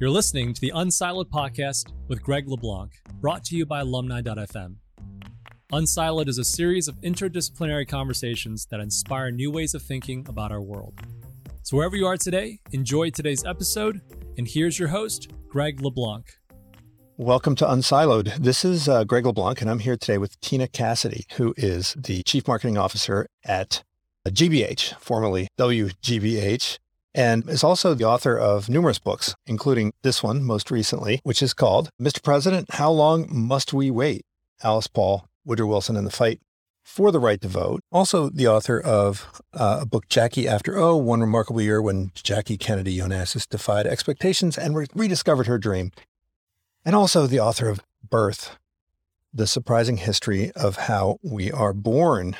You're listening to the Unsiloed podcast with Greg LeBlanc, brought to you by alumni.fm. Unsiloed is a series of interdisciplinary conversations that inspire new ways of thinking about our world. So, wherever you are today, enjoy today's episode. And here's your host, Greg LeBlanc. Welcome to Unsiloed. This is uh, Greg LeBlanc, and I'm here today with Tina Cassidy, who is the Chief Marketing Officer at GBH, formerly WGBH and is also the author of numerous books, including this one most recently, which is called Mr. President, How Long Must We Wait? Alice Paul, Woodrow Wilson, and the Fight for the Right to Vote. Also, the author of uh, a book, Jackie After Oh, One Remarkable Year When Jackie Kennedy Onassis Defied Expectations and re- Rediscovered Her Dream. And also the author of Birth, The Surprising History of How We Are Born.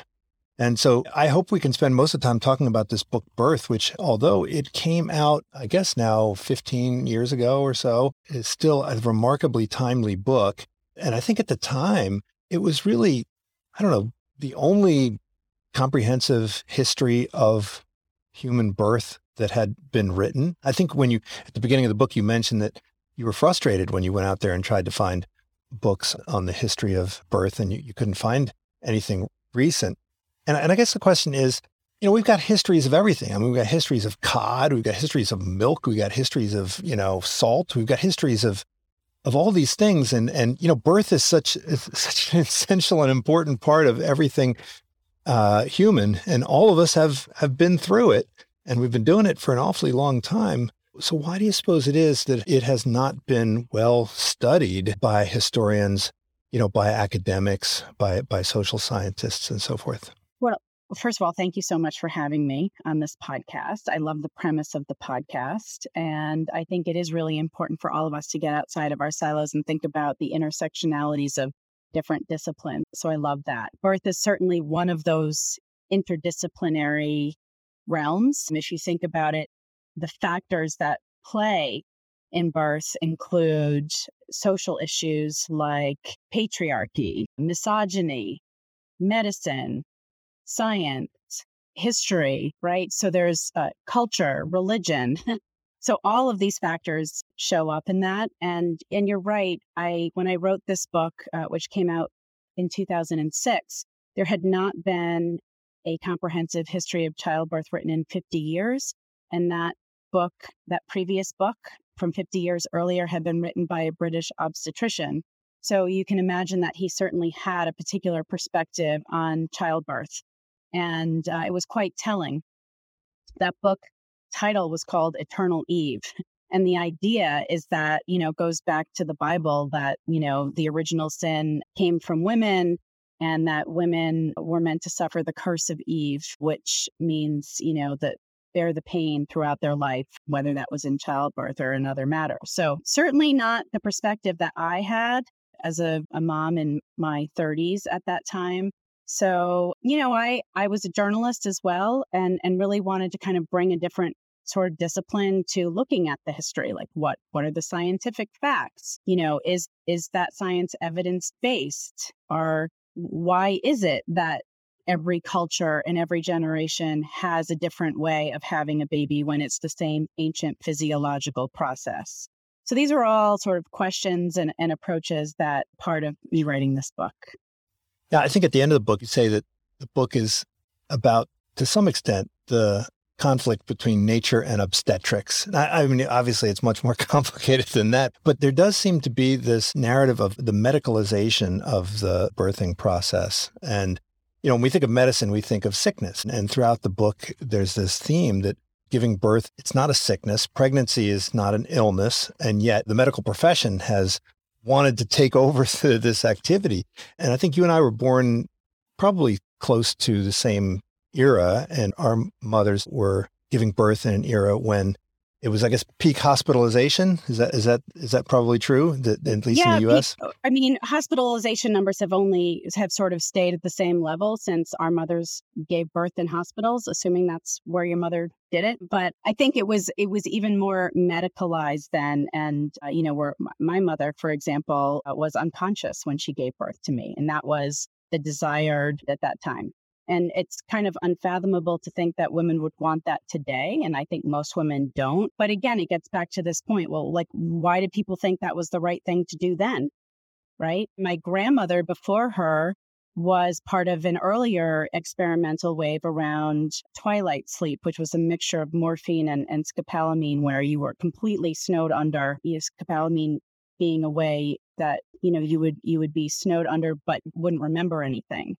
And so I hope we can spend most of the time talking about this book, Birth, which, although it came out, I guess now 15 years ago or so, is still a remarkably timely book. And I think at the time, it was really, I don't know, the only comprehensive history of human birth that had been written. I think when you, at the beginning of the book, you mentioned that you were frustrated when you went out there and tried to find books on the history of birth and you, you couldn't find anything recent. And, and I guess the question is, you know, we've got histories of everything. I mean, we've got histories of cod, we've got histories of milk, we've got histories of, you know, salt, we've got histories of of all these things. And and you know, birth is such is such an essential and important part of everything uh, human, and all of us have have been through it, and we've been doing it for an awfully long time. So why do you suppose it is that it has not been well studied by historians, you know, by academics, by by social scientists, and so forth? Well, first of all, thank you so much for having me on this podcast. I love the premise of the podcast. And I think it is really important for all of us to get outside of our silos and think about the intersectionalities of different disciplines. So I love that. Birth is certainly one of those interdisciplinary realms. If you think about it, the factors that play in birth include social issues like patriarchy, misogyny, medicine, science, history, right? So there's uh, culture, religion. so all of these factors show up in that. And and you're right. I when I wrote this book, uh, which came out in 2006, there had not been a comprehensive history of childbirth written in 50 years, and that book, that previous book from 50 years earlier, had been written by a British obstetrician. So you can imagine that he certainly had a particular perspective on childbirth and uh, it was quite telling. That book title was called Eternal Eve. And the idea is that, you know, goes back to the Bible that, you know, the original sin came from women and that women were meant to suffer the curse of Eve, which means, you know, that bear the pain throughout their life, whether that was in childbirth or another matter. So, certainly not the perspective that I had as a, a mom in my 30s at that time. So, you know, I I was a journalist as well and and really wanted to kind of bring a different sort of discipline to looking at the history like what what are the scientific facts? You know is is that science evidence based or why is it that every culture and every generation has a different way of having a baby when it's the same ancient physiological process? So these are all sort of questions and, and approaches that part of me writing this book yeah, I think at the end of the book, you say that the book is about, to some extent, the conflict between nature and obstetrics. I, I, mean, obviously, it's much more complicated than that, but there does seem to be this narrative of the medicalization of the birthing process. And, you know, when we think of medicine, we think of sickness. And throughout the book, there's this theme that giving birth, it's not a sickness. Pregnancy is not an illness. And yet the medical profession has wanted to take over this activity. And I think you and I were born probably close to the same era, and our mothers were giving birth in an era when it was, I guess, peak hospitalization. Is that is that is that probably true? That at least yeah, in the U.S. Peak, I mean, hospitalization numbers have only have sort of stayed at the same level since our mothers gave birth in hospitals, assuming that's where your mother did it. But I think it was it was even more medicalized then. And uh, you know, where my mother, for example, uh, was unconscious when she gave birth to me, and that was the desired at that time. And it's kind of unfathomable to think that women would want that today. And I think most women don't. But again, it gets back to this point. Well, like, why did people think that was the right thing to do then? Right. My grandmother before her was part of an earlier experimental wave around twilight sleep, which was a mixture of morphine and, and scopolamine, where you were completely snowed under. You know, scopolamine being a way that you know you would you would be snowed under but wouldn't remember anything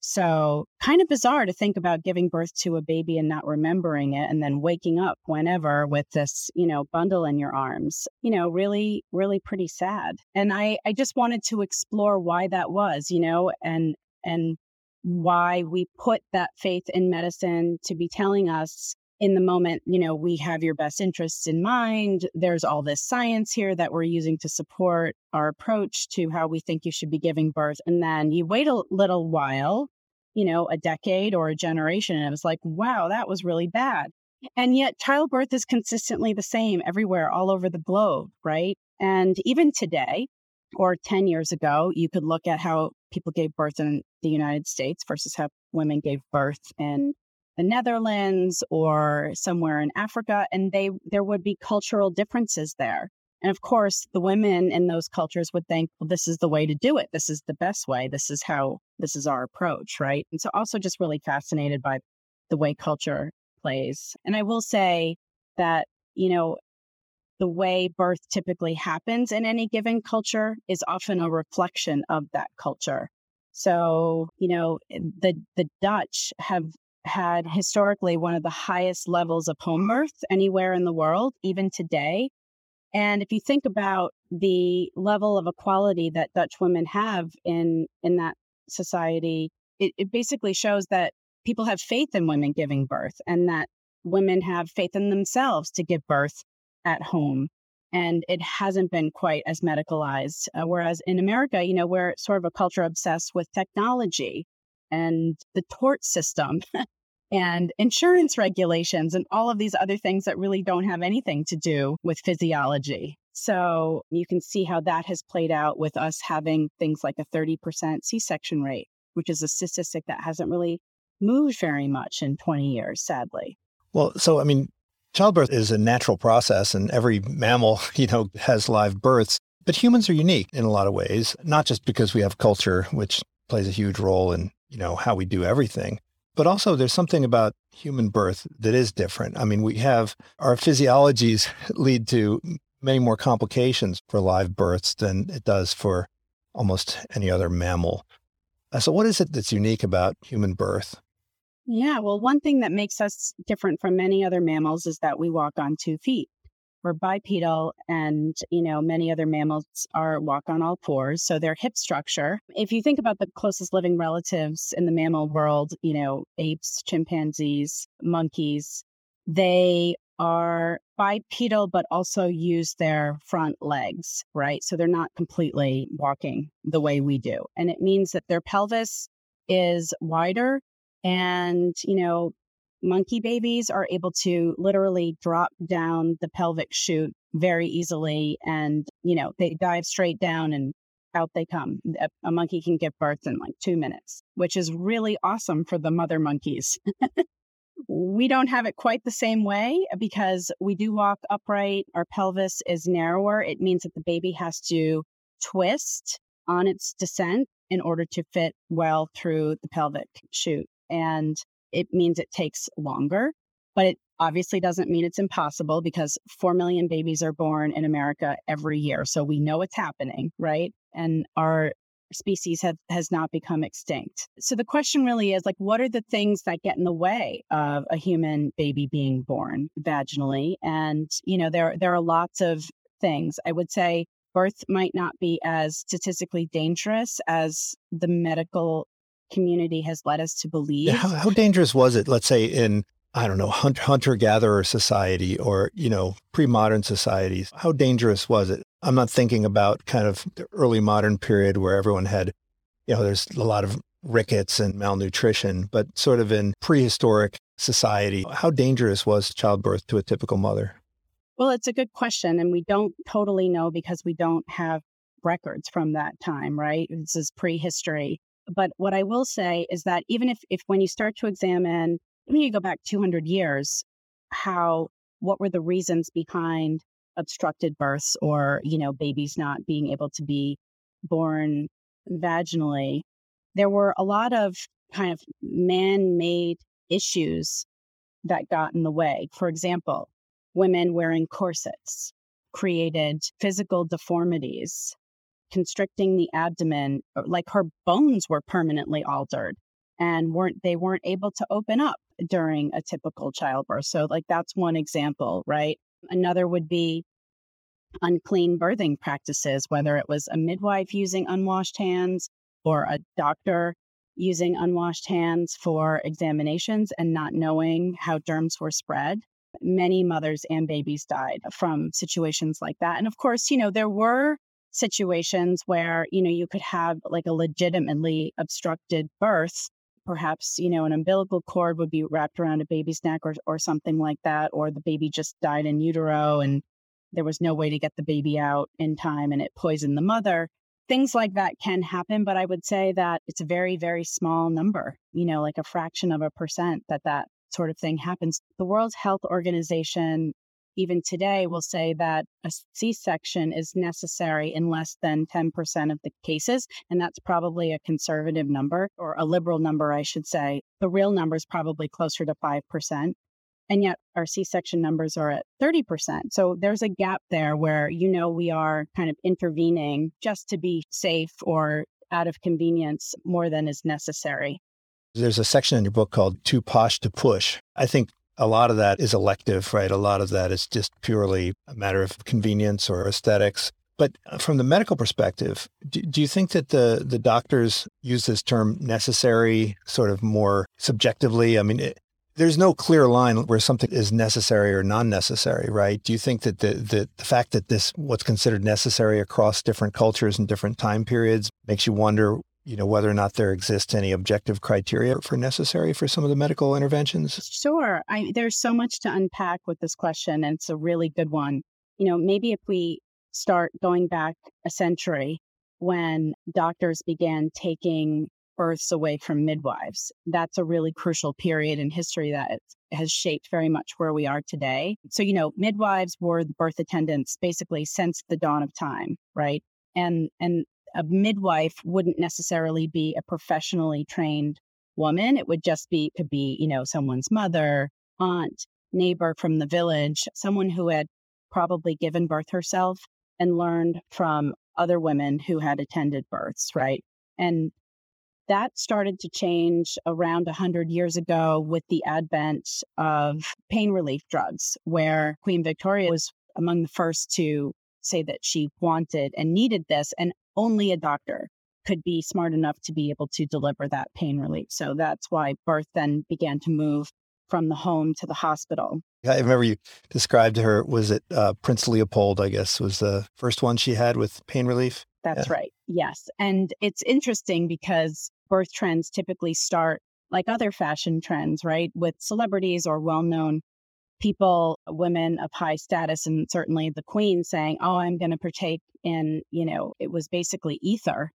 so, kind of bizarre to think about giving birth to a baby and not remembering it and then waking up whenever with this, you know, bundle in your arms. You know, really really pretty sad. And I I just wanted to explore why that was, you know, and and why we put that faith in medicine to be telling us in the moment, you know, we have your best interests in mind. There's all this science here that we're using to support our approach to how we think you should be giving birth. And then you wait a little while, you know, a decade or a generation, and it was like, wow, that was really bad. And yet, childbirth is consistently the same everywhere, all over the globe, right? And even today, or 10 years ago, you could look at how people gave birth in the United States versus how women gave birth in the Netherlands or somewhere in Africa, and they there would be cultural differences there. And of course, the women in those cultures would think, well, this is the way to do it. This is the best way. This is how, this is our approach, right? And so, also just really fascinated by the way culture plays. And I will say that, you know, the way birth typically happens in any given culture is often a reflection of that culture. So, you know, eh, the the Dutch have had historically one of the highest levels of home birth anywhere in the world, even today. And if you think about the level of equality that Dutch women have in in that society, it, it basically shows that people have faith in women giving birth and that women have faith in themselves to give birth at home. And it hasn't been quite as medicalized. Uh, whereas in America, you know, we're sort of a culture obsessed with technology and the tort system and insurance regulations and all of these other things that really don't have anything to do with physiology. So you can see how that has played out with us having things like a 30% C section rate, which is a statistic that hasn't really moved very much in 20 years, sadly. Well, so I mean, childbirth is a natural process and every mammal, you know, has live births. But humans are unique in a lot of ways, not just because we have culture, which plays a huge role in you know, how we do everything. But also, there's something about human birth that is different. I mean, we have our physiologies lead to many more complications for live births than it does for almost any other mammal. Uh, so, what is it that's unique about human birth? Yeah, well, one thing that makes us different from many other mammals is that we walk on two feet we're bipedal and you know many other mammals are walk on all fours so their hip structure. If you think about the closest living relatives in the mammal world you know apes chimpanzees monkeys they are bipedal but also use their front legs right? So they're not completely walking the way we do and it means that their pelvis is wider and you know monkey babies are able to literally drop down the pelvic chute very easily and you know they dive straight down and out they come. A, a monkey can give birth in like two minutes which is really awesome for the mother monkeys. We don't have it quite the same way uh, because we do walk upright our pelvis is narrower. It means that the baby has to twist on its descent in order to fit well through the pelvic chute and it means it takes longer, but it obviously doesn't mean it's impossible because 4 million babies are born in America every year. So we know it's happening, right? And our species have, has not become extinct. So the question really is like, what are the things that get in the way of a human baby being born vaginally? And, you know, there, there are lots of things. I would say birth might not be as statistically dangerous as the medical community has led us to believe. How, how dangerous was it, let's say, in I don't know, hunter gatherer society or, you know, pre modern societies. How dangerous was it? I'm not thinking about kind of the early modern period where everyone had, you know, there's a lot of rickets and malnutrition, but sort of in prehistoric society, how dangerous was childbirth to a typical mother? Well, it's a good question. And we don't totally know because we don't have records from that time, right? This is prehistory. But what I will say is that even if, if when you start to examine, when you go back 200 years, how, what were the reasons behind obstructed births or, you know, babies not being able to be born vaginally, there were a lot of kind of man made issues that got in the way. For example, women wearing corsets created physical deformities, constricting the abdomen, uh, like her bones were permanently altered and weren't they weren't able to open up during a typical childbirth. So like that's one example, right? Another would be unclean birthing practices, whether it was a midwife using unwashed hands or a doctor using unwashed hands for examinations and not knowing how germs were spread. Many mothers and babies died from situations like that. And of course, you know, there were situations where, you know, you could have like a legitimately obstructed birth. Perhaps, you know, an umbilical cord would be wrapped around a baby's neck or, or something like that, or the baby just died in utero and there was no way to get the baby out in time and it poisoned the mother. Things like that can happen, but I would say that it's a very, very small number, you know, like a fraction of a percent that that sort of thing happens. The World Health Organization, even today, will say that a C section is necessary in less than 10% of the cases. And that's probably a conservative number or a liberal number, I should say. The real number is probably closer to 5%. And yet our C section numbers are at 30%. So there's a gap there where, you know, we are kind of intervening just to be safe or out of convenience more than is necessary. There's a section in your book called Too Posh to Push. I think a lot of that is elective, right? A lot of that is just purely a matter of convenience or aesthetics. But uh, from the medical perspective, do, do, you think that the the doctors use this term necessary sort of more subjectively? I mean, it, there's no clear line where something is necessary or non-necessary, right? Do you think that the, the, the fact that this what's considered necessary across different cultures and different time periods makes you wonder, you know, whether or not there exists any objective criteria for necessary for some of the medical interventions? Sure. I, there's so much to unpack with this question, and it's a really good one. You know, maybe if we start going back a century when doctors began taking births away from midwives. That's a really crucial period in history that has shaped very much where we are today. So, you know, midwives were the birth attendants basically since the dawn of time, right? And and a midwife wouldn't necessarily be a professionally trained woman. It would just be could be, you know, someone's mother, aunt, neighbor from the village, someone who had probably given birth herself and learned from other women who had attended births, right? And that started to change around 100 years ago with the advent of pain relief drugs, where Queen Victoria was among the first to say that she wanted and needed this, and only a doctor could be smart enough to be able to deliver that pain relief. So that's why birth then began to move from the home to the hospital. I remember you described her, was it uh, Prince Leopold, I guess, was the first one she had with pain relief? That's yeah. right. Yes. And it's interesting because birth trends typically start like other fashion trends, right? With celebrities or well known people, women of high status, and certainly the queen saying, Oh, I'm going to partake in, you know, it was basically ether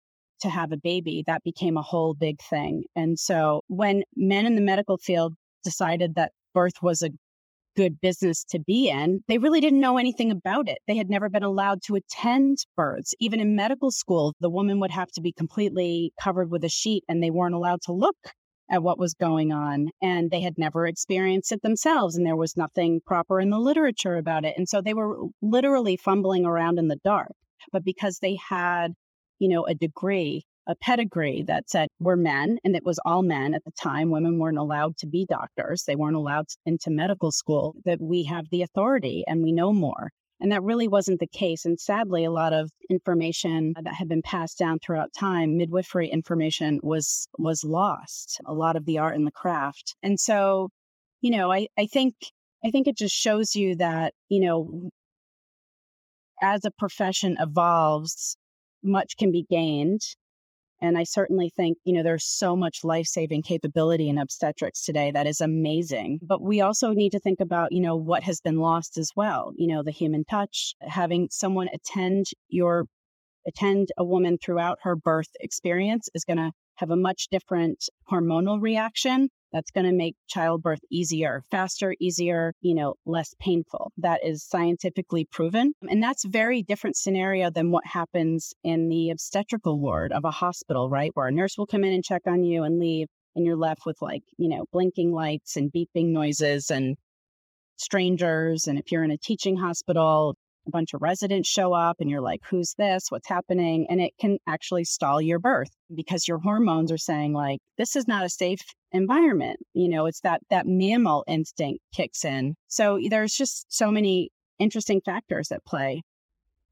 to have a baby. That became a whole big thing. And so when men in the medical field decided that birth was a good business to be in, they really didn't know anything about it. They had never been allowed to attend births. Even in medical school, the woman would have to be completely covered with a sheet and they weren't allowed to look at what was going on. And they had never experienced it themselves. And there was nothing proper in the literature about it. And so they were literally fumbling around in the dark. But because they had, you know, a degree a pedigree that said we're men, and it was all men at the time. Women weren't allowed to be doctors, they weren't allowed into medical school, that we have the authority and we know more. And that really wasn't the case. And sadly, a lot of information that had been passed down throughout time, midwifery information was was lost, a lot of the art and the craft. And so, you know, I, I think I think it just shows you that, you know, as a profession evolves, much can be gained and I certainly think, you know, there's so much life saving capability in obstetrics today that is amazing. But we also need to think about, you know, what has been lost as well. You know, the human touch, having someone attend your attend a woman throughout her birth experience is going to have a much different hormonal reaction that's going to make childbirth easier, faster, easier, you know, less painful. That is scientifically proven. And that's very different scenario than what happens in the obstetrical ward of a hospital, right? Where a nurse will come in and check on you and leave, and you're left with like, you know, blinking lights and beeping noises and strangers. And if you're in a teaching hospital, a bunch of residents show up and you're like, who's this? What's happening? And it can actually stall your birth because your hormones are saying, like, this is not a safe environment. You know, it's that that mammal instinct kicks in. So there's just so many interesting factors at play.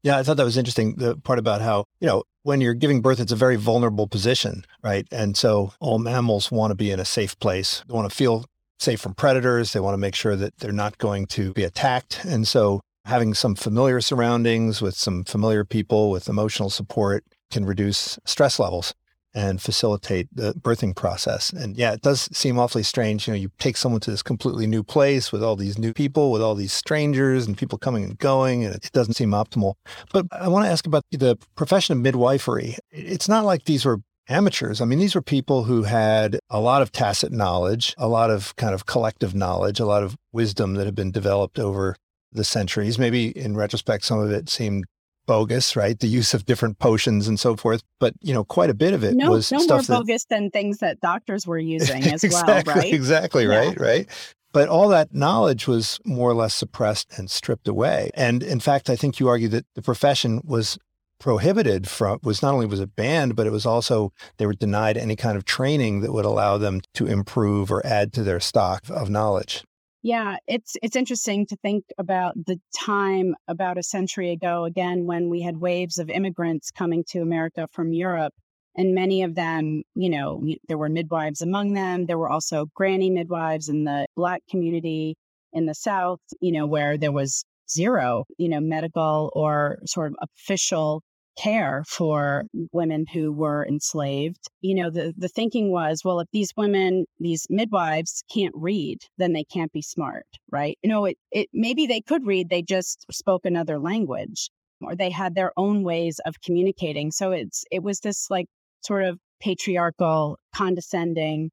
Yeah, I thought that was interesting. The part about how, you know, when you're giving birth, it's a very vulnerable position, right? And so all mammals want to be in a safe place. They want to feel safe from predators. They want to make sure that they're not going to be attacked. And so having some familiar surroundings with some familiar people with emotional support can reduce stress levels and facilitate the birthing process. And yeah, it does seem awfully strange. You know, you take someone to this completely new place with all these new people, with all these strangers and people coming and going, and it doesn't seem optimal. But I want to ask about the profession of midwifery. It's not like these were amateurs. I mean, these were people who had a lot of tacit knowledge, a lot of kind of collective knowledge, a lot of wisdom that had been developed over the centuries. Maybe in retrospect, some of it seemed bogus, right? The use of different potions and so forth. But you know, quite a bit of it no, was no stuff more that, bogus than things that doctors were using as exactly, well, right? Exactly, Yeah. right, right. But all that knowledge was more or less suppressed and stripped away. And in fact, I think you argue that the profession was prohibited from was not only was it banned, but it was also they were denied any kind of training that would allow them to improve or add to their stock of knowledge. Yeah, it's it's interesting to think about the time about a century ago again when we had waves of immigrants coming to America from Europe and many of them, you know, there were midwives among them. There were also granny midwives in the black community in the south, you know, where there was zero, you know, medical or sort of official care for women who were enslaved. You know, the, the thinking was, well, if these women, these midwives can't read, then they can't be smart, right? You know, it, it maybe they could read, they just spoke another language or they had their own ways of communicating. So it's it was this like sort of patriarchal, condescending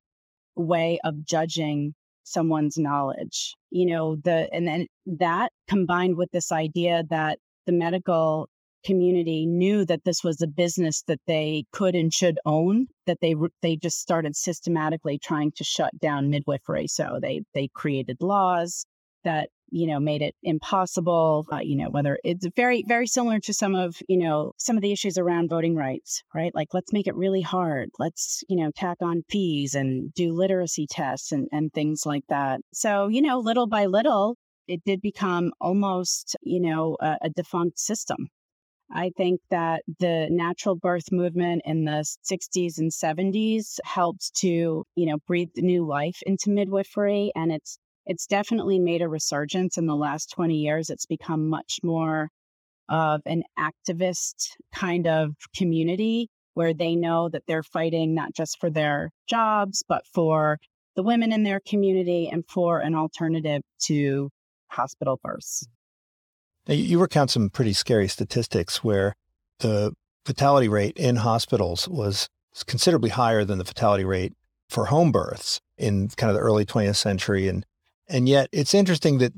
way of judging someone's knowledge. You know, the and then that combined with this idea that the medical community knew that this was a business that they could and should own that they they just started systematically trying to shut down midwifery. So they they created laws that you know made it impossible uh, you know whether it's very very similar to some of you know some of the issues around voting rights right? Like let's make it really hard. Let's you know tack on fees and do literacy tests and and things like that. So you know little by little it did become almost you know a, a defunct system I think that the natural birth movement in the 60s and 70s helped to, you know, breathe new life into midwifery and it's it's definitely made a resurgence in the last 20 years. It's become much more of an activist kind of community where they know that they're fighting not just for their jobs, but for the women in their community and for an alternative to hospital births. Now, you recount some pretty scary statistics where the fatality rate in hospitals was considerably higher than the fatality rate for home births in kind of the early 20th century. And, and yet it's interesting that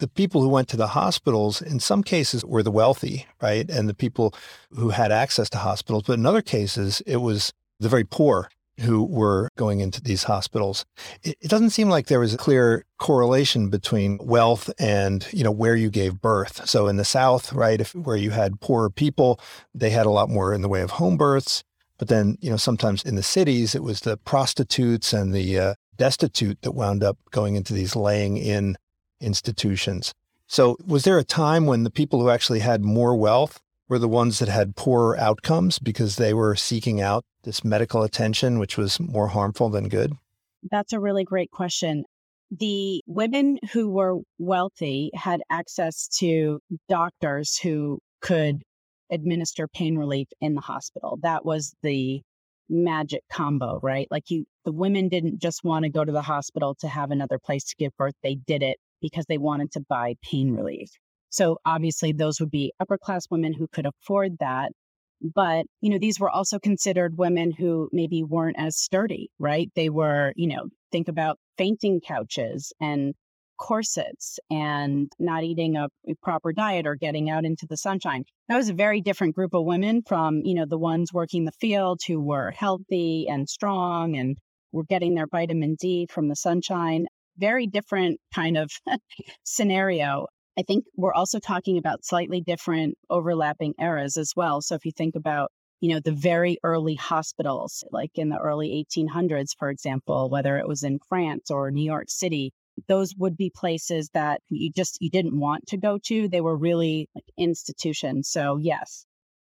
the people who went to the hospitals in some cases were the wealthy, right? And the people who had access to hospitals. But in other cases, it was the very poor who were going into these hospitals. It, it doesn't seem like there was a clear correlation between wealth and, you know, where you gave birth. So in the South, right, if where you had poorer people, they had a lot more in the way of home births. But then, you know, sometimes in the cities, it was the prostitutes and the uh, destitute that wound up going into these laying in institutions. So was there a time when the people who actually had more wealth were the ones that had poorer outcomes because they were seeking out this medical attention, which was more harmful than good? That's a really great question. The women who were wealthy had access to doctors who could administer pain relief in the hospital. That was the magic combo, right? Like you, the women didn't just want to go to the hospital to have another place to give birth. They did it because they wanted to buy pain relief. So obviously, those would be upper class women who could afford that. But, you know, these were also considered women who maybe weren't as sturdy, right? They were, you know, think about fainting couches and corsets and not eating a, proper diet or getting out into the sunshine. That was a very different group of women from, you know, the ones working the field who were healthy and strong and were getting their vitamin D from the sunshine. Very different kind of scenario. I think we're also talking about slightly different overlapping eras as well. So if you think about you know the very early hospitals like in the early 1800s for example whether it was in france or new york city those would be places that you just you didn't want to go to. They were really like institutions. So yes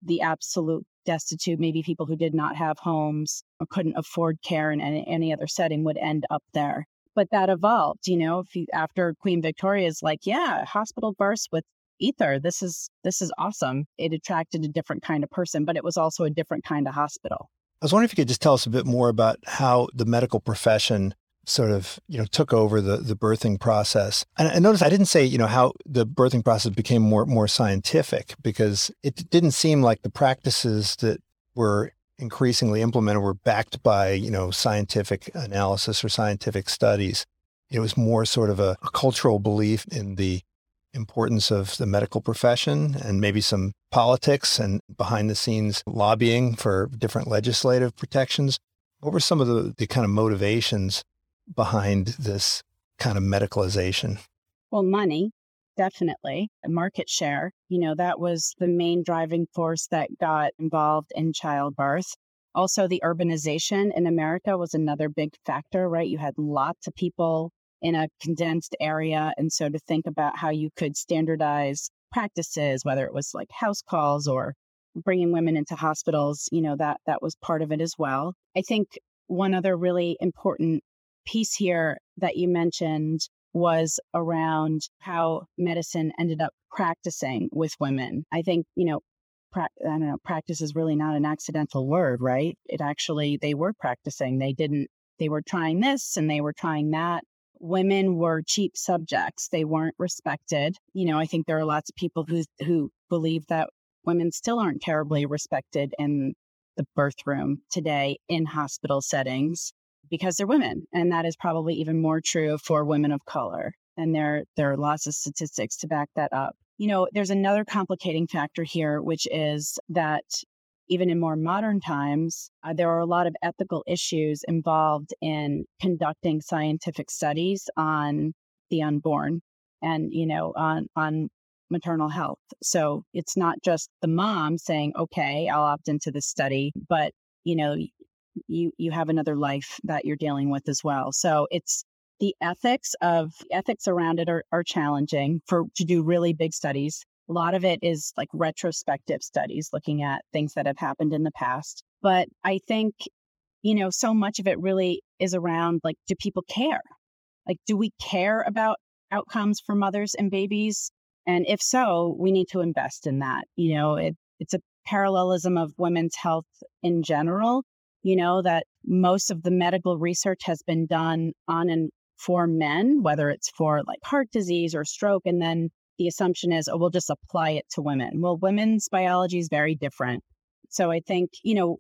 the absolute destitute maybe people who did not have homes or couldn't afford care in any, any other setting would end up there but that evolved you know you after queen victoria's like yeah hospital births with ether this is this is awesome it attracted a different kind of person but it was also a different kind of hospital i was wondering if you could just tell us a bit more about how the medical profession sort of you know took over the the birthing process. And I noticed I didn't say you know how the birthing process became more more scientific because it didn't seem like the practices that were increasingly implemented were backed by you know scientific analysis or scientific studies. It was more sort of a, a cultural belief in the importance of the medical profession and maybe some politics and behind the scenes lobbying for different legislative protections. What were some of the, the kind of motivations behind this kind of medicalization? Well, money, definitely. Market share, you know, that was the main driving force that got involved in childbirth. Also, the urbanization in America was another big factor, right? You had lots of people in a condensed area. And so to think about how you could standardize practices, whether it was like house calls or bringing women into hospitals, you know, that that was part of it as well. I think one other really important piece here that you mentioned was around how medicine ended up practicing with women. I think, you know, pra- I don't know, practice is really not an accidental word, right? It actually, they were practicing. They didn't, they were trying this and they were trying that. Women were cheap subjects. They weren't respected. You know, I think there are lots of people who, who believe that women still aren't terribly respected in the birth room today in hospital settings because they're women. And that is probably even more true for women of color. And there, there are lots of statistics to back that up. You know, there's another complicating factor here, which is that even in more modern times, uh, there are a lot of ethical issues involved in conducting scientific studies on the unborn and, you know, on, on maternal health. So it's not just the mom saying, okay, I'll opt into this study, but, you know, you you have another life that you're dealing with as well. So it's the ethics of ethics around it are, are challenging for to do really big studies. A lot of it is like retrospective studies looking at things that have happened in the past. But I think, you know, so much of it really is around like, do people care? Like, do we care about outcomes for mothers and babies? And if so, we need to invest in that. You know, it, it's a parallelism of women's health in general you know, that most of the medical research has been done on and for men, whether it's for like heart disease or stroke. And then the assumption is, oh, we'll just apply it to women. Well, women's biology is very different. So I think, you know,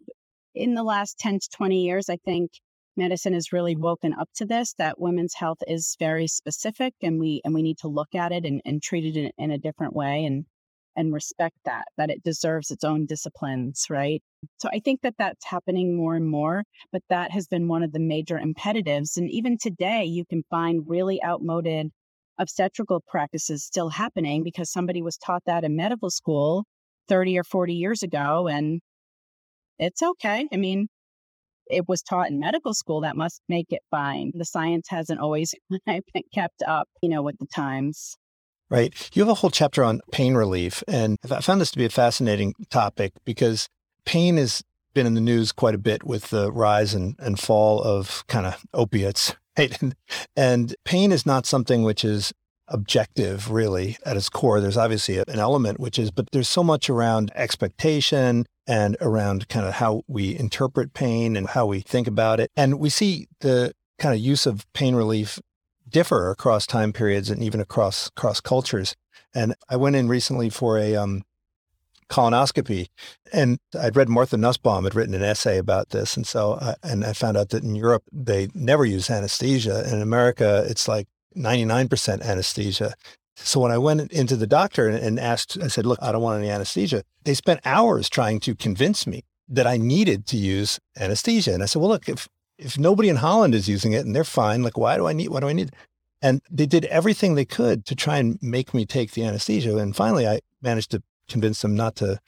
in the last 10 to 20 years, I think medicine has really woken up to this that women's health is very specific and we and we need to look at it and, and treat it in, in a different way and and respect that that it deserves its own disciplines right? So i think that that's happening more and more but that has been one of the major impeditives and even today you can find really outmoded obstetrical practices still happening because somebody was taught that in medical school 30 or 40 years ago and it's okay. I mean it was taught in medical school that must make it fine. The science hasn't always kept up you know with the times Right. You have a whole chapter on pain relief. And I found this to be a fascinating topic because pain has been in the news quite a bit with the rise and, and fall of kind of opiates. Right. And, and pain is not something which is objective really at its core. There's obviously an element which is, but there's so much around expectation and around kind of how we interpret pain and how we think about it. And we see the kind of use of pain relief differ across time periods and even across across cultures. And I went in recently for a um, colonoscopy. And I'd read Martha Nussbaum had written an essay about this. And so, I, and I found out that in Europe, they never use anesthesia. And in America, it's like 99% anesthesia. So when I went into the doctor and asked, I said, look, I don't want any anesthesia. They spent hours trying to convince me that I needed to use anesthesia. And I said, well, look, if, if nobody in Holland is using it and they're fine, like, why do I need, why do I need? And they did everything they could to try and make me take the anesthesia. And finally, I managed to convince them not to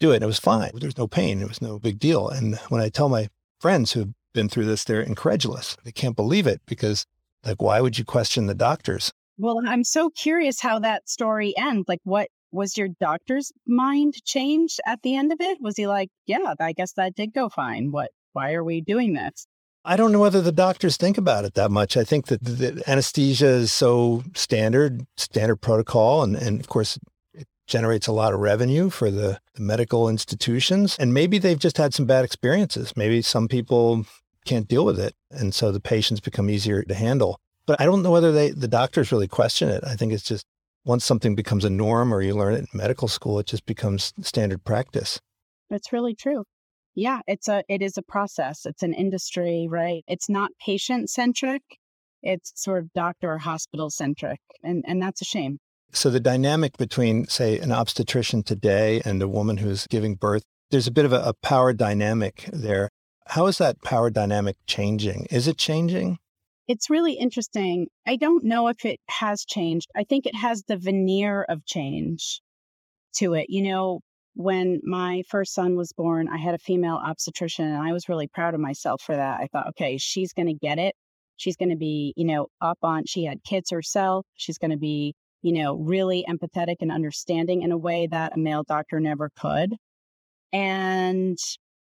do it. And it was fine. There was no pain. It was no big deal. And when I tell my friends who've been through this, they're incredulous. They can't believe it because, like, why would you question the doctors? Well, I'm so curious how that story ends. Like, what was your doctor's mind changed at the end of it? Was he like, yeah, I guess that did go fine. What, why are we doing this? I don't know whether the doctors think about it that much. I think that the anesthesia is so standard, standard protocol. And, and of course, it generates a lot of revenue for the, the medical institutions. And maybe they've just had some bad experiences. Maybe some people can't deal with it. And so the patients become easier to handle. But I don't know whether they, the doctors really question it. I think it's just once something becomes a norm or you learn it in medical school, it just becomes standard practice. That's really true. Yeah, it's a it is a process. It's an industry, right? It's not patient centric. It's sort of doctor or hospital centric. And and that's a shame. So the dynamic between say an obstetrician today and a woman who's giving birth, there's a bit of a, a power dynamic there. How is that power dynamic changing? Is it changing? It's really interesting. I don't know if it has changed. I think it has the veneer of change to it. You know, when my first son was born, I had a female obstetrician and I was really proud of myself for that. I thought, okay, she's going to get it. She's going to be, you know, up on, she had kids herself. She's going to be, you know, really empathetic and understanding in a way that a male doctor never could. And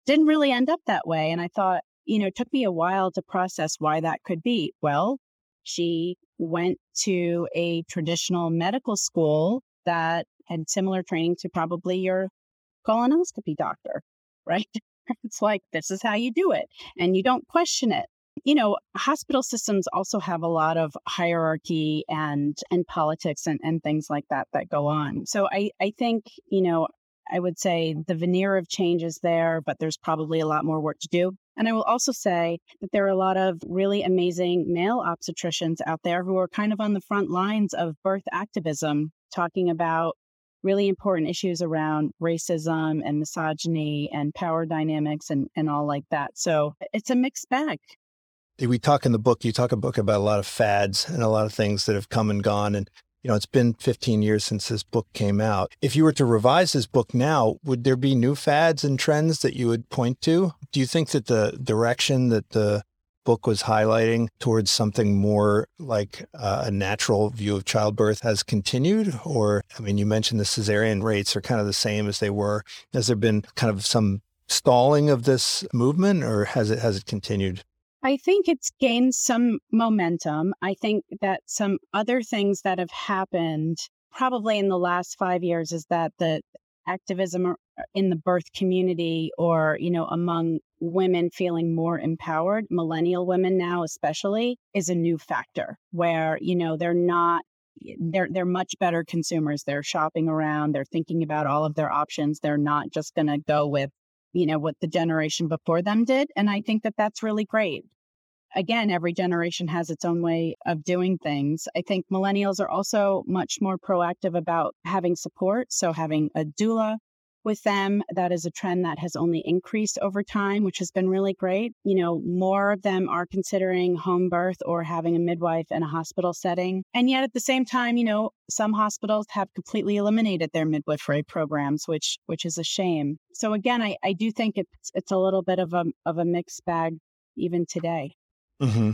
didn't really end up that way. And I thought, you know, it took me a while to process why that could be. Well, she went to a traditional medical school that had similar training to probably your colonoscopy doctor, right? it's like, this is how you do it. And you don't question it. You know, hospital systems also have a lot of hierarchy and and politics and, and things like that that go on. So I, I think, you know, I would say the veneer of change is there, but there's probably a lot more work to do. And I will also say that there are a lot of really amazing male obstetricians out there who are kind of on the front lines of birth activism, talking about really important issues around racism and misogyny and power dynamics and, and all like that. So it's a mixed bag. We talk in the book, you talk a book about a lot of fads and a lot of things that have come and gone. And, you know, it's been 15 years since this book came out. If you were to revise this book now, would there be new fads and trends that you would point to? Do you think that the direction that the book was highlighting towards something more like uh, a natural view of childbirth has continued? Or, I mean, you mentioned the cesarean rates are kind of the same as they were. Has there been kind of some stalling of this movement or has it has it continued? I think it's gained some momentum. I think that some other things that have happened probably in the last five years is that the activism in the birth community or you know among women feeling more empowered millennial women now especially is a new factor where you know they're not they're they're much better consumers they're shopping around they're thinking about all of their options they're not just going to go with you know what the generation before them did and i think that that's really great again, every generation has its own way of doing things. I think millennials are also much more proactive about having support. So, having a doula with them, that is a trend that has only increased over time, which has been really great. You know, more of them are considering home birth or having a midwife in a hospital setting. And yet at the same time, you know, some hospitals have completely eliminated their midwifery programs, which which is a shame. So again, I, I do think it's it's a little bit of a of a mixed bag even today. Mm-hmm.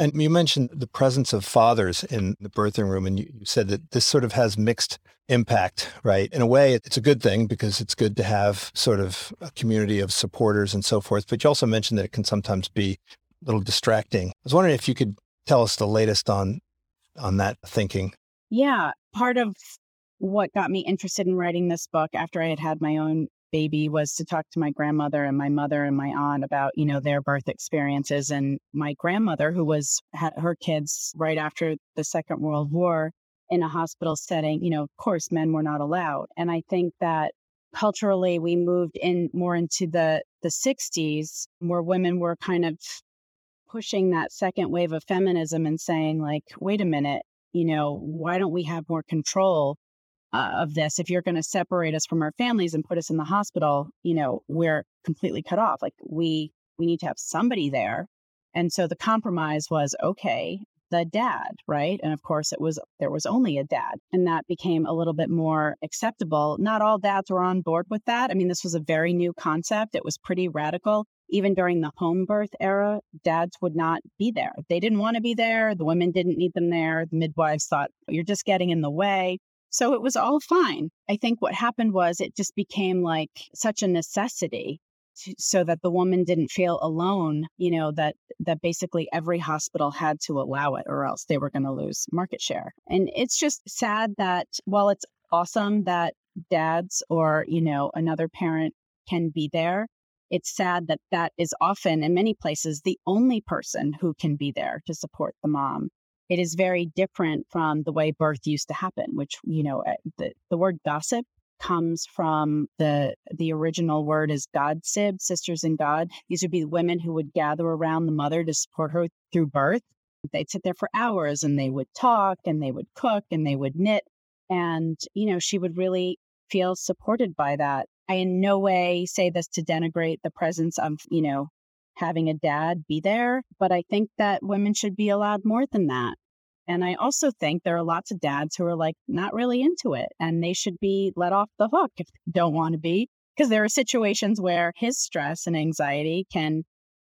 And you mentioned the presence of fathers in the birthing room, and you, said that this sort of has mixed impact, right? In a way, it's a good thing because it's good to have sort of a community of supporters and so forth. But you also mentioned that it can sometimes be a little distracting. I was wondering if you could tell us the latest on on that thinking. Yeah, part of what got me interested in writing this book after I had had my own baby was to talk to my grandmother and my mother and my aunt about you know their birth experiences and my grandmother who was had her kids right after the second world war in a hospital setting you know of course men were not allowed and i think that culturally we moved in more into the the 60s where women were kind of pushing that second wave of feminism and saying like wait a minute you know why don't we have more control uh, of this if you're going to separate us from our families and put us in the hospital you know we're completely cut off like we we need to have somebody there and so the compromise was okay the dad, right? And of course, it was there was only a dad, and that became a little bit more acceptable. Not all dads were on board with that. I mean, this was a very new concept. It was pretty radical. Even during the home birth era, dads would not be there. They didn't want to be there. The women didn't need them there. The midwives thought, you're just getting in the way. So it was all fine. I think what happened was it just became like such a necessity so that the woman didn't feel alone you know that that basically every hospital had to allow it or else they were going to lose market share and it's just sad that while it's awesome that dads or you know another parent can be there it's sad that that is often in many places the only person who can be there to support the mom it is very different from the way birth used to happen which you know eh, the, the word gossip comes from the the original word is God sib, sisters in God. These would be women who would gather around the mother to support her through birth. They'd sit there for hours and they would talk and they would cook and they would knit. And, you know, she would really feel supported by that. I in no way say this to denigrate the presence of, you know, having a dad be there, but I think that women should be allowed more than that. And I also think there are lots of dads who are like not really into it and they should be let off the hook if they don't want to be. Because there are situations where his stress and anxiety can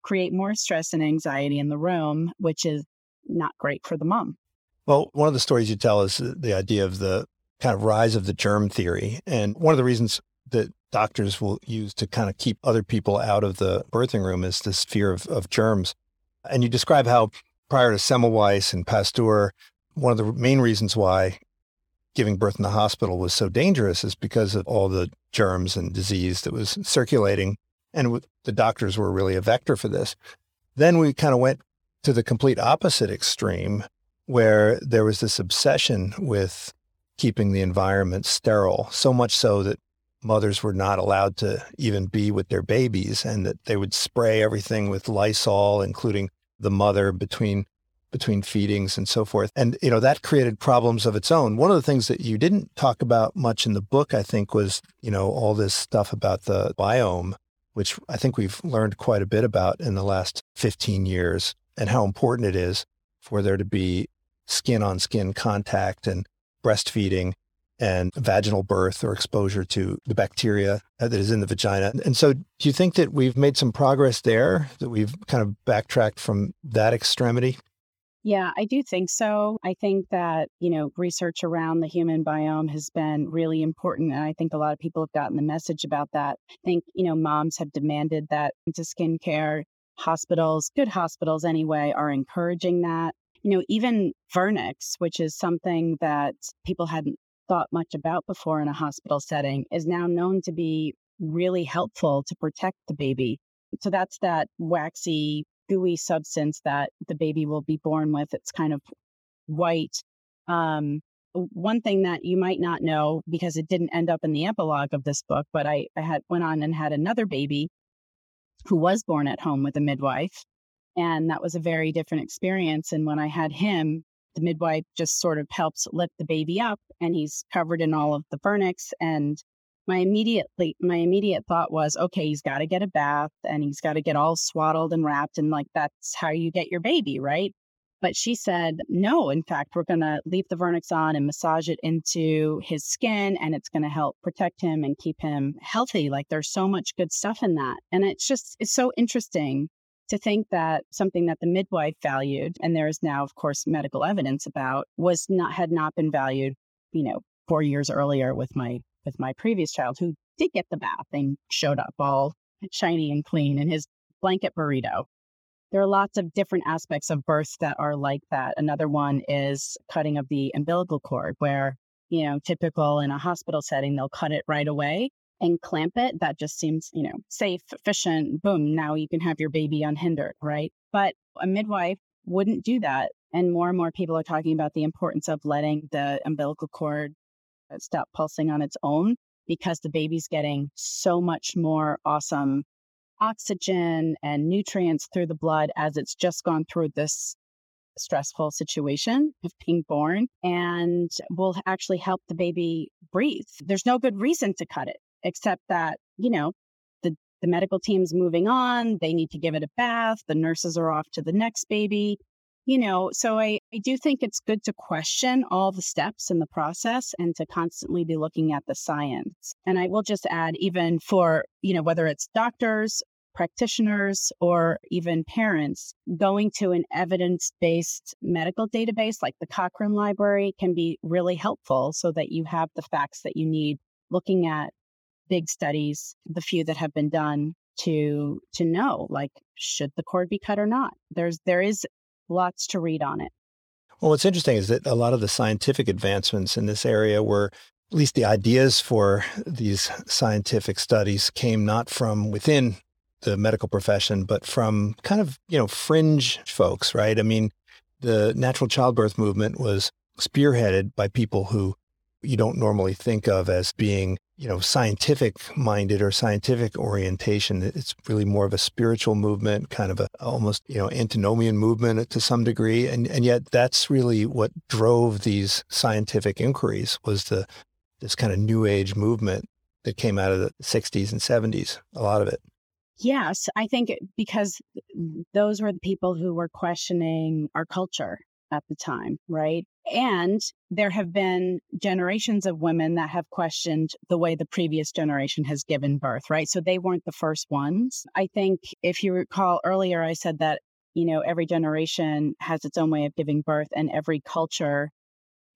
create more stress and anxiety in the room, which is not great for the mom. Well, one of the stories you tell is the idea of the kind of rise of the germ theory. And one of the reasons that doctors will use to kind of keep other people out of the birthing room is this fear of, of germs. And you describe how prior to Semmelweis and Pasteur, one of the main reasons why giving birth in the hospital was so dangerous is because of all the germs and disease that was circulating. And the doctors were really a vector for this. Then we kind of went to the complete opposite extreme where there was this obsession with keeping the environment sterile, so much so that mothers were not allowed to even be with their babies and that they would spray everything with Lysol, including the mother between between feedings and so forth. And you know that created problems of its own. One of the things that you didn't talk about much in the book, I think, was you know all this stuff about the biome, which I think we've learned quite a bit about in the last 15 years, and how important it is for there to be skin on skin contact and breastfeeding and vaginal birth or exposure to the bacteria that is in the vagina. And so, do you think that we've made some progress there, that we've kind of backtracked from that extremity? Yeah, I do think so. I think that, you know, research around the human biome has been really important. And I think a lot of people have gotten the message about that. I think, you know, moms have demanded that into skincare. Hospitals, good hospitals anyway, are encouraging that. You know, even Vernix, which is something that people hadn't thought much about before in a hospital setting is now known to be really helpful to protect the baby. So that's that waxy, gooey substance that the baby will be born with. It's kind of white. Um, one thing that you might not know because it didn't end up in the epilogue of this book, but I, I had went on and had another baby who was born at home with a midwife. And that was a very different experience. And when I had him, the midwife just sort of helps lift the baby up and he's covered in all of the vernix and my immediately my immediate thought was okay he's got to get a bath and he's got to get all swaddled and wrapped and like that's how you get your baby right? But she said no in fact we're going to leave the vernix on and massage it into his skin and it's going to help protect him and keep him healthy. Like there's so much good stuff in that and it's just it's so interesting to think that something that the midwife valued, and there is now, of course, medical evidence about, was not had not been valued, you know, four years earlier with my with my previous child who did get the bath and showed up all shiny and clean in his blanket burrito. There are lots of different aspects of birth that are like that. Another one is cutting of the umbilical cord, where, you know, typical in a hospital setting, they'll cut it right away and clamp it, that just seems, you know, safe, efficient. Boom, now you can have your baby unhindered, right? But a midwife wouldn't do that. And more and more people are talking about the importance of letting the umbilical cord stop pulsing on its own because the baby's getting so much more awesome oxygen and nutrients through the blood as it's just gone through this stressful situation of being born and will actually help the baby breathe. There's no good reason to cut it except that, you know, the, the medical team's moving on. They need to give it a bath. The nurses are off to the next baby. You know, so I, I do think it's good to question all the steps in the process and to constantly be looking at the science. And I will just add, even for, you know, whether it's doctors practitioners or even parents, going to an evidence based medical database like the Cochrane Library can be really helpful so that you have the facts that you need looking at big studies, the few that have been done to to know like should the cord be cut or not. There's there is lots to read on it. Well, what's interesting is that a lot of the scientific advancements in this area were at least the ideas for these scientific studies came not from within the medical profession, but from kind of, you know, fringe folks, right? I mean, the natural childbirth movement was spearheaded by people who you don't normally think of as being, you know, scientific minded or scientific orientation. It's really more of a spiritual movement, kind of a almost, you know, antinomian movement to some degree. And and yet that's really what drove these scientific inquiries was the this kind of new age movement that came out of the 60s and 70s, a lot of it. Yes, I think because those were the people who were questioning our culture at the time, right? And there have been generations of women that have questioned the way the previous generation has given birth, right? So they weren't the first ones. I think if you recall earlier, I said that, you know, every generation has its own way of giving birth and every culture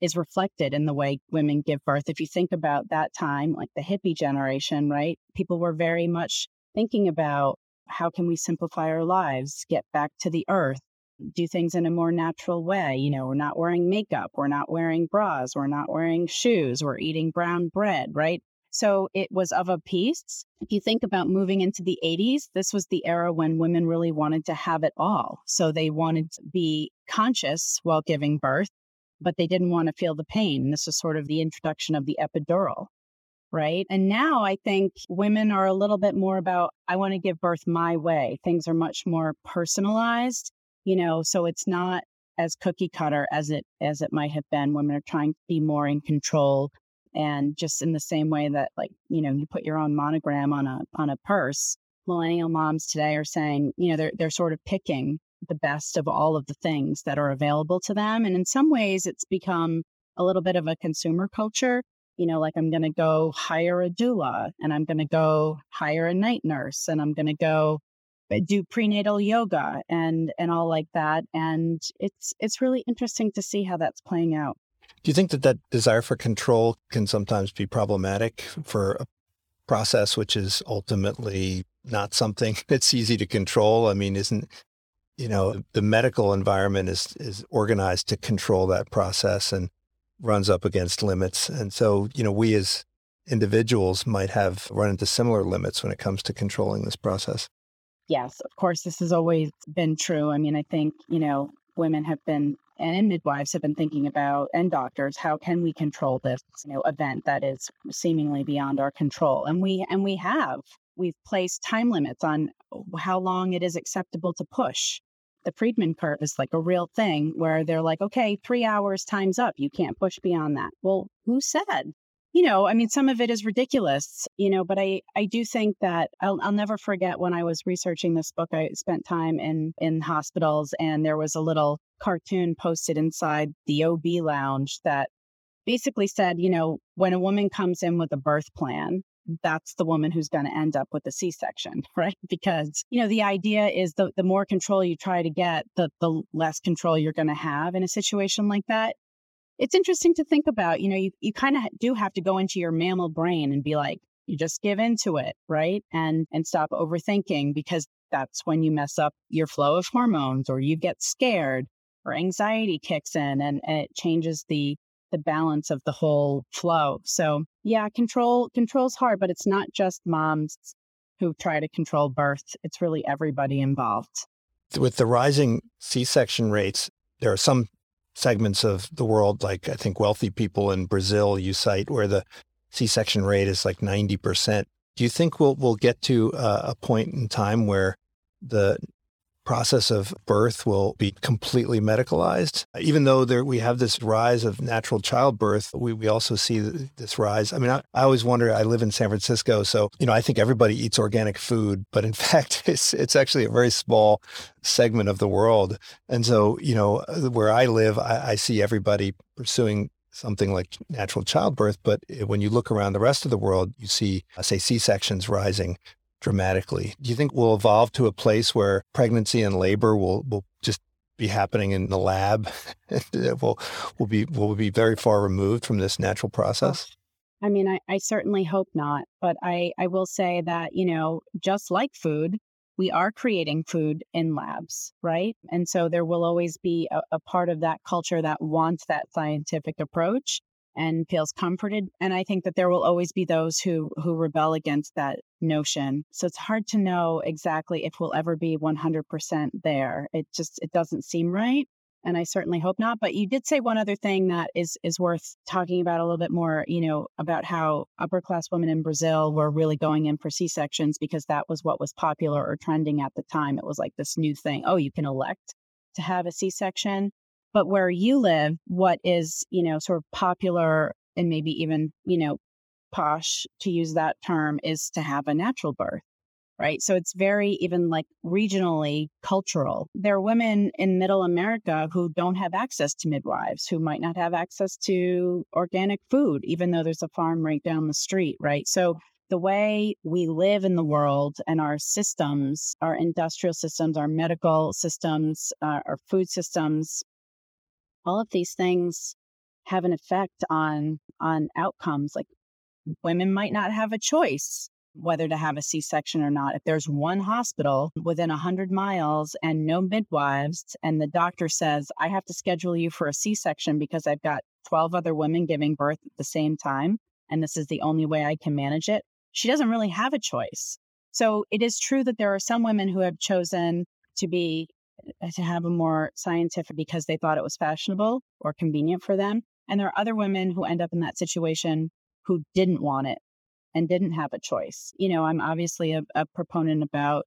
is reflected in the way women give birth. If you think about that time, like the hippie generation, right? People were very much thinking about how can we simplify our lives, get back to the earth, do things in a more natural way. You know, we're not wearing makeup, we're not wearing bras, we're not wearing shoes, we're eating brown bread, right? So it was of a piece. If you think about moving into the 80s, this was the era when women really wanted to have it all. So they wanted to be conscious while giving birth, but they didn't want to feel the pain. This was sort of the introduction of the epidural right? And now I think women are a little bit more about, I want to give birth my way. Things are much more personalized, you know, so it's not as cookie cutter as it as it might have been women are trying to be more in control and just in the same way that like you know you put your own monogram on a on a purse. Millennial moms today are saying you know they're they're sort of picking the best of all of the things that are available to them and in some ways it's become a little bit of a consumer culture. You know, like I'm going to go hire a doula and I'm going to go hire a night nurse and I'm going to go do prenatal yoga and and all like that and it's it's really interesting to see how that's playing out. Do you think that that desire for control can sometimes be problematic for a process which is ultimately not something that's easy to control? I mean, isn't you know, the medical environment is is organized to control that process and runs up against limits. And so, you know, we as individuals might have run into similar limits when it comes to controlling this process. Yes, of course, this has always been true. I mean, I think, you know, women have been and midwives have been thinking about and doctors how can we control this you know event that is seemingly beyond our control and we and we have we've placed time limits on how long it is acceptable to push the Friedman curve is like a real thing where they're like, okay, three hours, time's up. You can't push beyond that. Well, who said? You know, I mean, some of it is ridiculous, you know, but I, I do think that I'll, I'll never forget when I was researching this book, I spent time in, in hospitals and there was a little cartoon posted inside the OB lounge that basically said, you know, when a woman comes in with a birth plan, that's the woman who's going to end up with a C-section, right? Because, you know, the idea is the, the more control you try to get, the, the less control you're going to have in a situation like that. It's interesting to think about, you know, you, you kind of do have to go into your mammal brain and be like, you just give into it, right? And, and stop overthinking because that's when you mess up your flow of hormones or you get scared or anxiety kicks in and, and it changes the the balance of the whole flow. So yeah, control control's hard, but it's not just moms who try to control birth. It's really everybody involved. With the rising C-section rates, there are some segments of the world, like I think wealthy people in Brazil, you cite, where the C-section rate is like 90%. Do you think we'll we'll get to uh, a point in time where the process of birth will be completely medicalized. Even though there, we have this rise of natural childbirth, we, we also see this rise. I mean, I, I always wonder, I live in San Francisco, so, you know, I think everybody eats organic food, but in fact, it's, it's actually a very small segment of the world. And so, you know, where I live, I, I see everybody pursuing something like natural childbirth. But when you look around the rest of the world, you see, uh, say, C sections rising dramatically. Do you think we'll evolve to a place where pregnancy and labor will, will just be happening in the lab? we'll, we'll, be we'll be very far removed from this natural process? I mean, I, I certainly hope not. But I, I will say that, you know, just like food, we are creating food in labs, right? And so there will always be a, a part of that culture that wants that scientific approach and feels comforted. And I think that there will always be those who who rebel against that notion. So it's hard to know exactly if we'll ever be 100% there. It just it doesn't seem right. And I certainly hope not. But you did say one other thing that is is worth talking about a little bit more, you know, about how upper class women in Brazil were really going in for C sections because that was what was popular or trending at the time. It was like this new thing. Oh, you can elect to have a C section. But where you live, what is, you know, sort of popular and maybe even, you know, posh to use that term is to have a natural birth, right? So it's very even like regionally cultural. There are women in middle America who don't have access to midwives, who might not have access to organic food, even though there's a farm right down the street, right? So the way we live in the world and our systems, our industrial systems, our medical systems, uh, our food systems, all of these things have an effect on on outcomes like women might not have a choice whether to have a c-section or not. If there's one hospital within 100 miles and no midwives and the doctor says i have to schedule you for a c-section because i've got 12 other women giving birth at the same time and this is the only way i can manage it she doesn't really have a choice. So it is true that there are some women who have chosen to be Uh, to have a more scientific because they thought it was fashionable or convenient for them. And there are other women who end up in that situation who didn't want it and didn't have a choice. You know, I'm obviously a, a proponent about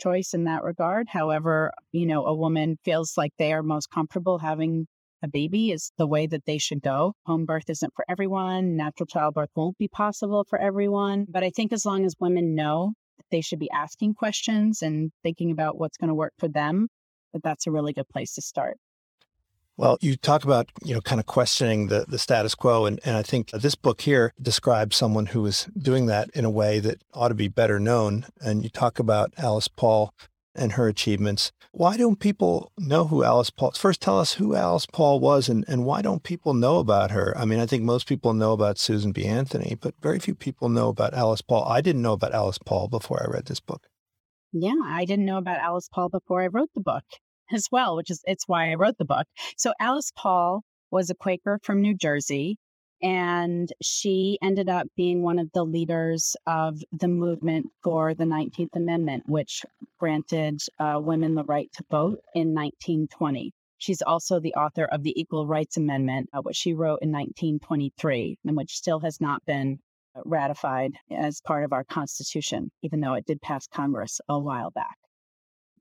choice in that regard. However, you know, a woman feels like they are most comfortable having a baby is the way that they should go. Home birth isn't for everyone. Natural childbirth won't be possible for everyone. But I think as long as women know they should be asking questions and thinking about what's going to work for them, that that's a really good place to start. Well, you talk about, you know, kind of questioning the, the status quo. And, and I think this book here describes someone who is doing that in a way that ought to be better known. And you talk about Alice Paul and her achievements. Why don't people know who Alice Paul First, tell us who Alice Paul was and, and why don't people know about her? I mean, I think most people know about Susan B. Anthony, but very few people know about Alice Paul. I didn't know about Alice Paul before I read this book. Yeah, I didn't know about Alice Paul before I wrote the book as well, which is it's why I wrote the book. So Alice Paul was a Quaker from New Jersey, and she ended up being one of the leaders of the movement for the 19th Amendment, which granted uh, women the right to vote in 1920. She's also the author of the Equal Rights Amendment, uh, which she wrote in 1923, and which still has not been ratified as part of our Constitution, even though it did pass Congress a while back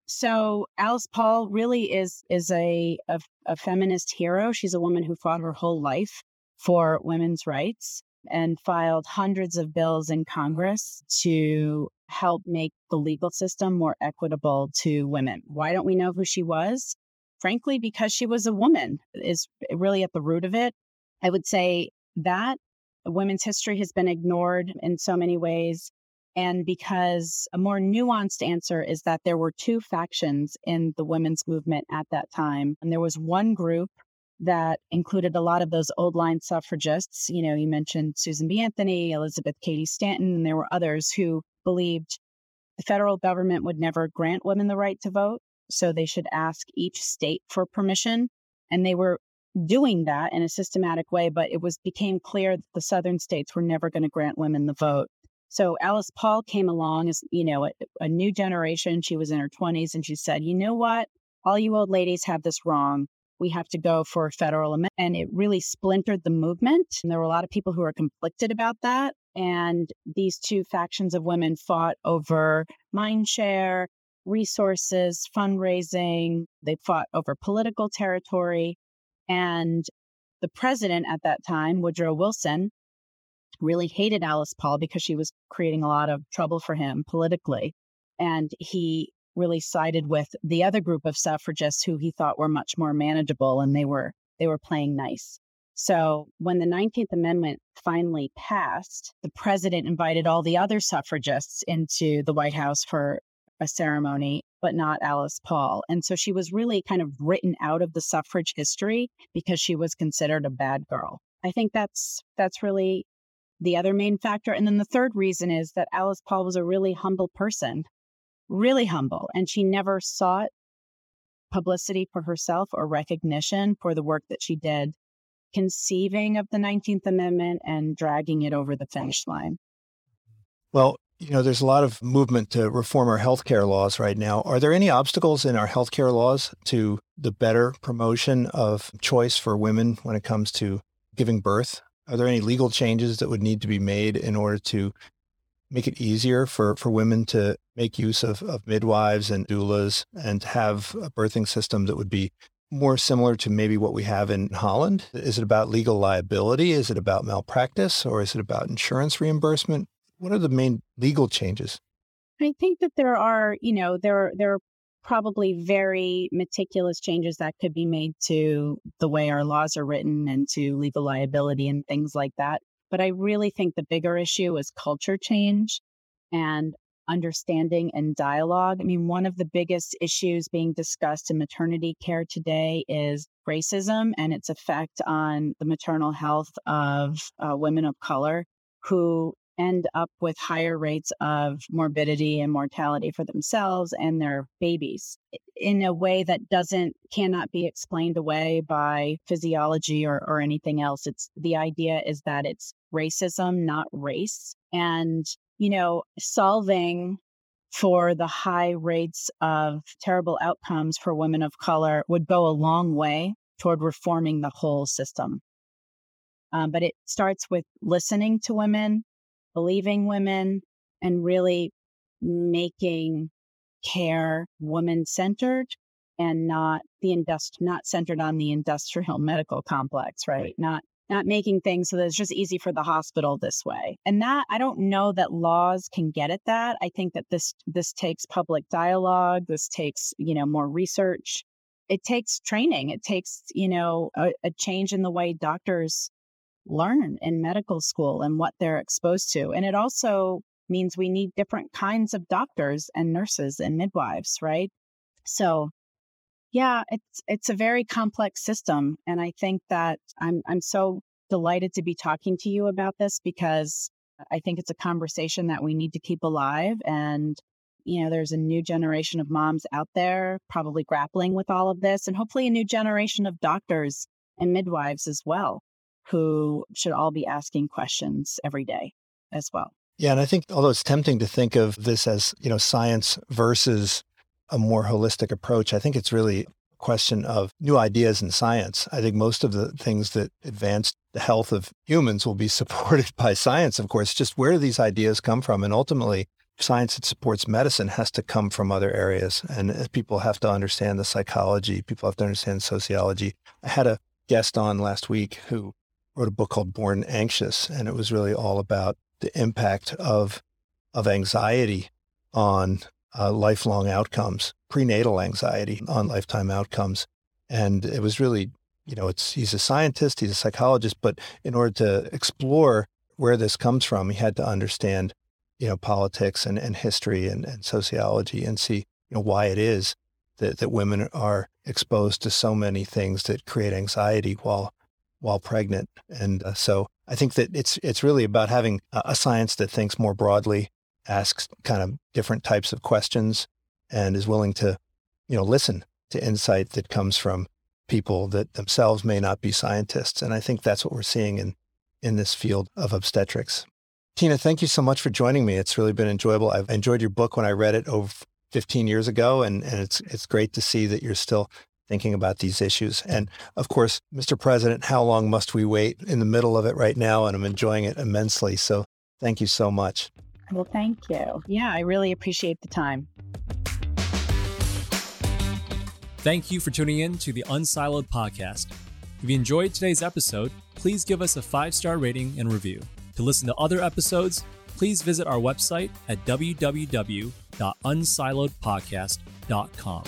so Alice Paul really is is a, a, a feminist hero. She's a woman who fought her whole life for women's rights and filed hundreds of bills in Congress to help make the legal system more equitable to women. Why don't we know who she was? Frankly, because she was a woman is really at the root of it. I would say that women's history has been ignored in so many ways. And because a more nuanced answer is that there were two factions in the women's movement at that time. And there was one group that included a lot of those old line suffragists. You know, you mentioned Susan B. Anthony, Elizabeth Cady Stanton, and there were others who believed the federal government would never grant women the right to vote. So they should ask each state for permission. And they were doing that in a systematic way, but it was became clear that the southern states were never going to grant women the vote. So Alice Paul came along as, you know, a, a new generation. She was in her 20s and she said, you know what? All you old ladies have this wrong. we have to go for federal amendment. And it really splintered the movement. And there were a lot of people who were conflicted about that. And these two factions of women fought over mind share, resources, fundraising. They fought over political territory. And the president at that time, Woodrow Wilson, really hated Alice Paul because she was creating a lot of trouble for him politically. And he really sided with the other group of suffragists who he thought were much more manageable and they were they were playing nice. So when the 19th Amendment finally passed, the president invited all the other suffragists into the White House for a ceremony, but not Alice Paul. And so she was really kind of written out of the suffrage history because she was considered a bad girl. I think that's that's really the other main factor. And then the third reason is that Alice Paul was a really humble person really humble, and she never sought publicity for herself or recognition for the work that she did conceiving of the 19th Amendment and dragging it over the finish line. Well, you know, there's a lot of movement to reform our healthcare laws right now. Are there any obstacles in our healthcare laws to the better promotion of choice for women when it comes to giving birth? Are there any legal changes that would need to be made in order to make it easier for, for women to make use of, of midwives and doulas and have a birthing system that would be more similar to maybe what we have in Holland? Is it about legal liability? Is it about malpractice? Or is it about insurance reimbursement? What are the main legal changes? I think that there are, you know, there there are probably very meticulous changes that could be made to the way our laws are written and to legal liability and things like that. But I really think the bigger issue is culture change and understanding and dialogue. I mean, one of the biggest issues being discussed in maternity care today is racism and its effect on the maternal health of uh, women of color who end up with higher rates of morbidity and mortality for themselves and their babies in a way that doesn't cannot be explained away by physiology or, or anything else. It's the idea is that it's racism not race. And you know solving for the high rates of terrible outcomes for women of color would go a long way toward reforming the whole system. Um, but it starts with listening to women believing women and really making care woman centered and not the indust not centered on the industrial medical complex right? right. Not not making things so that it's just easy for the hospital this way. And that i don't know that laws can get at that. I think that this this takes public dialogue this takes you know more research. It takes training. It takes you know a, a change in the way doctors learn in medical school and what they're exposed to. And it also means we need different kinds of doctors and nurses and midwives, right? So yeah, it's it's a very complex system and I think that I'm I'm so delighted to be talking to you about this because I think it's a conversation that we need to keep alive and you know there's a new generation of moms out there probably grappling with all of this and hopefully a new generation of doctors and midwives as well who should all be asking questions every day as well. Yeah, and I think although it's tempting to think of this as, you know, science versus a more holistic approach, I think it's really a question of new ideas in science. I think most of the things that advance the health of humans will be supported by science, of course, just where do these ideas come from? And ultimately, science that supports medicine has to come from other areas. And uh, people have to understand the psychology, people have to understand sociology. I had a guest on last week who wrote a book called Born Anxious, and it was really all about the impact of of anxiety on uh, lifelong outcomes, prenatal anxiety on lifetime outcomes, and it was really, you know, it's he's a scientist, he's a psychologist, but in order to explore where this comes from, he had to understand, you know, politics and, and history and, and sociology and see, you know, why it is that, that women are exposed to so many things that create anxiety while while pregnant. And uh, so I think that it's it's really about having a, science that thinks more broadly, asks kind of different types of questions, and is willing to, you know, listen to insight that comes from people that themselves may not be scientists. And I think that's what we're seeing in in this field of obstetrics. Tina, thank you so much for joining me. It's really been enjoyable. I've enjoyed your book when I read it over 15 years ago, and, and it's it's great to see that you're still thinking about these issues. And of course, Mr. President, how long must we wait in the middle of it right now? And I'm enjoying it immensely. So thank you so much. Well, thank you. Yeah, I really appreciate the time. Thank you for tuning in to the Unsiloed podcast. If you enjoyed today's episode, please give us a five star rating and review. To listen to other episodes, please visit our website at www.unsiloedpodcast.com.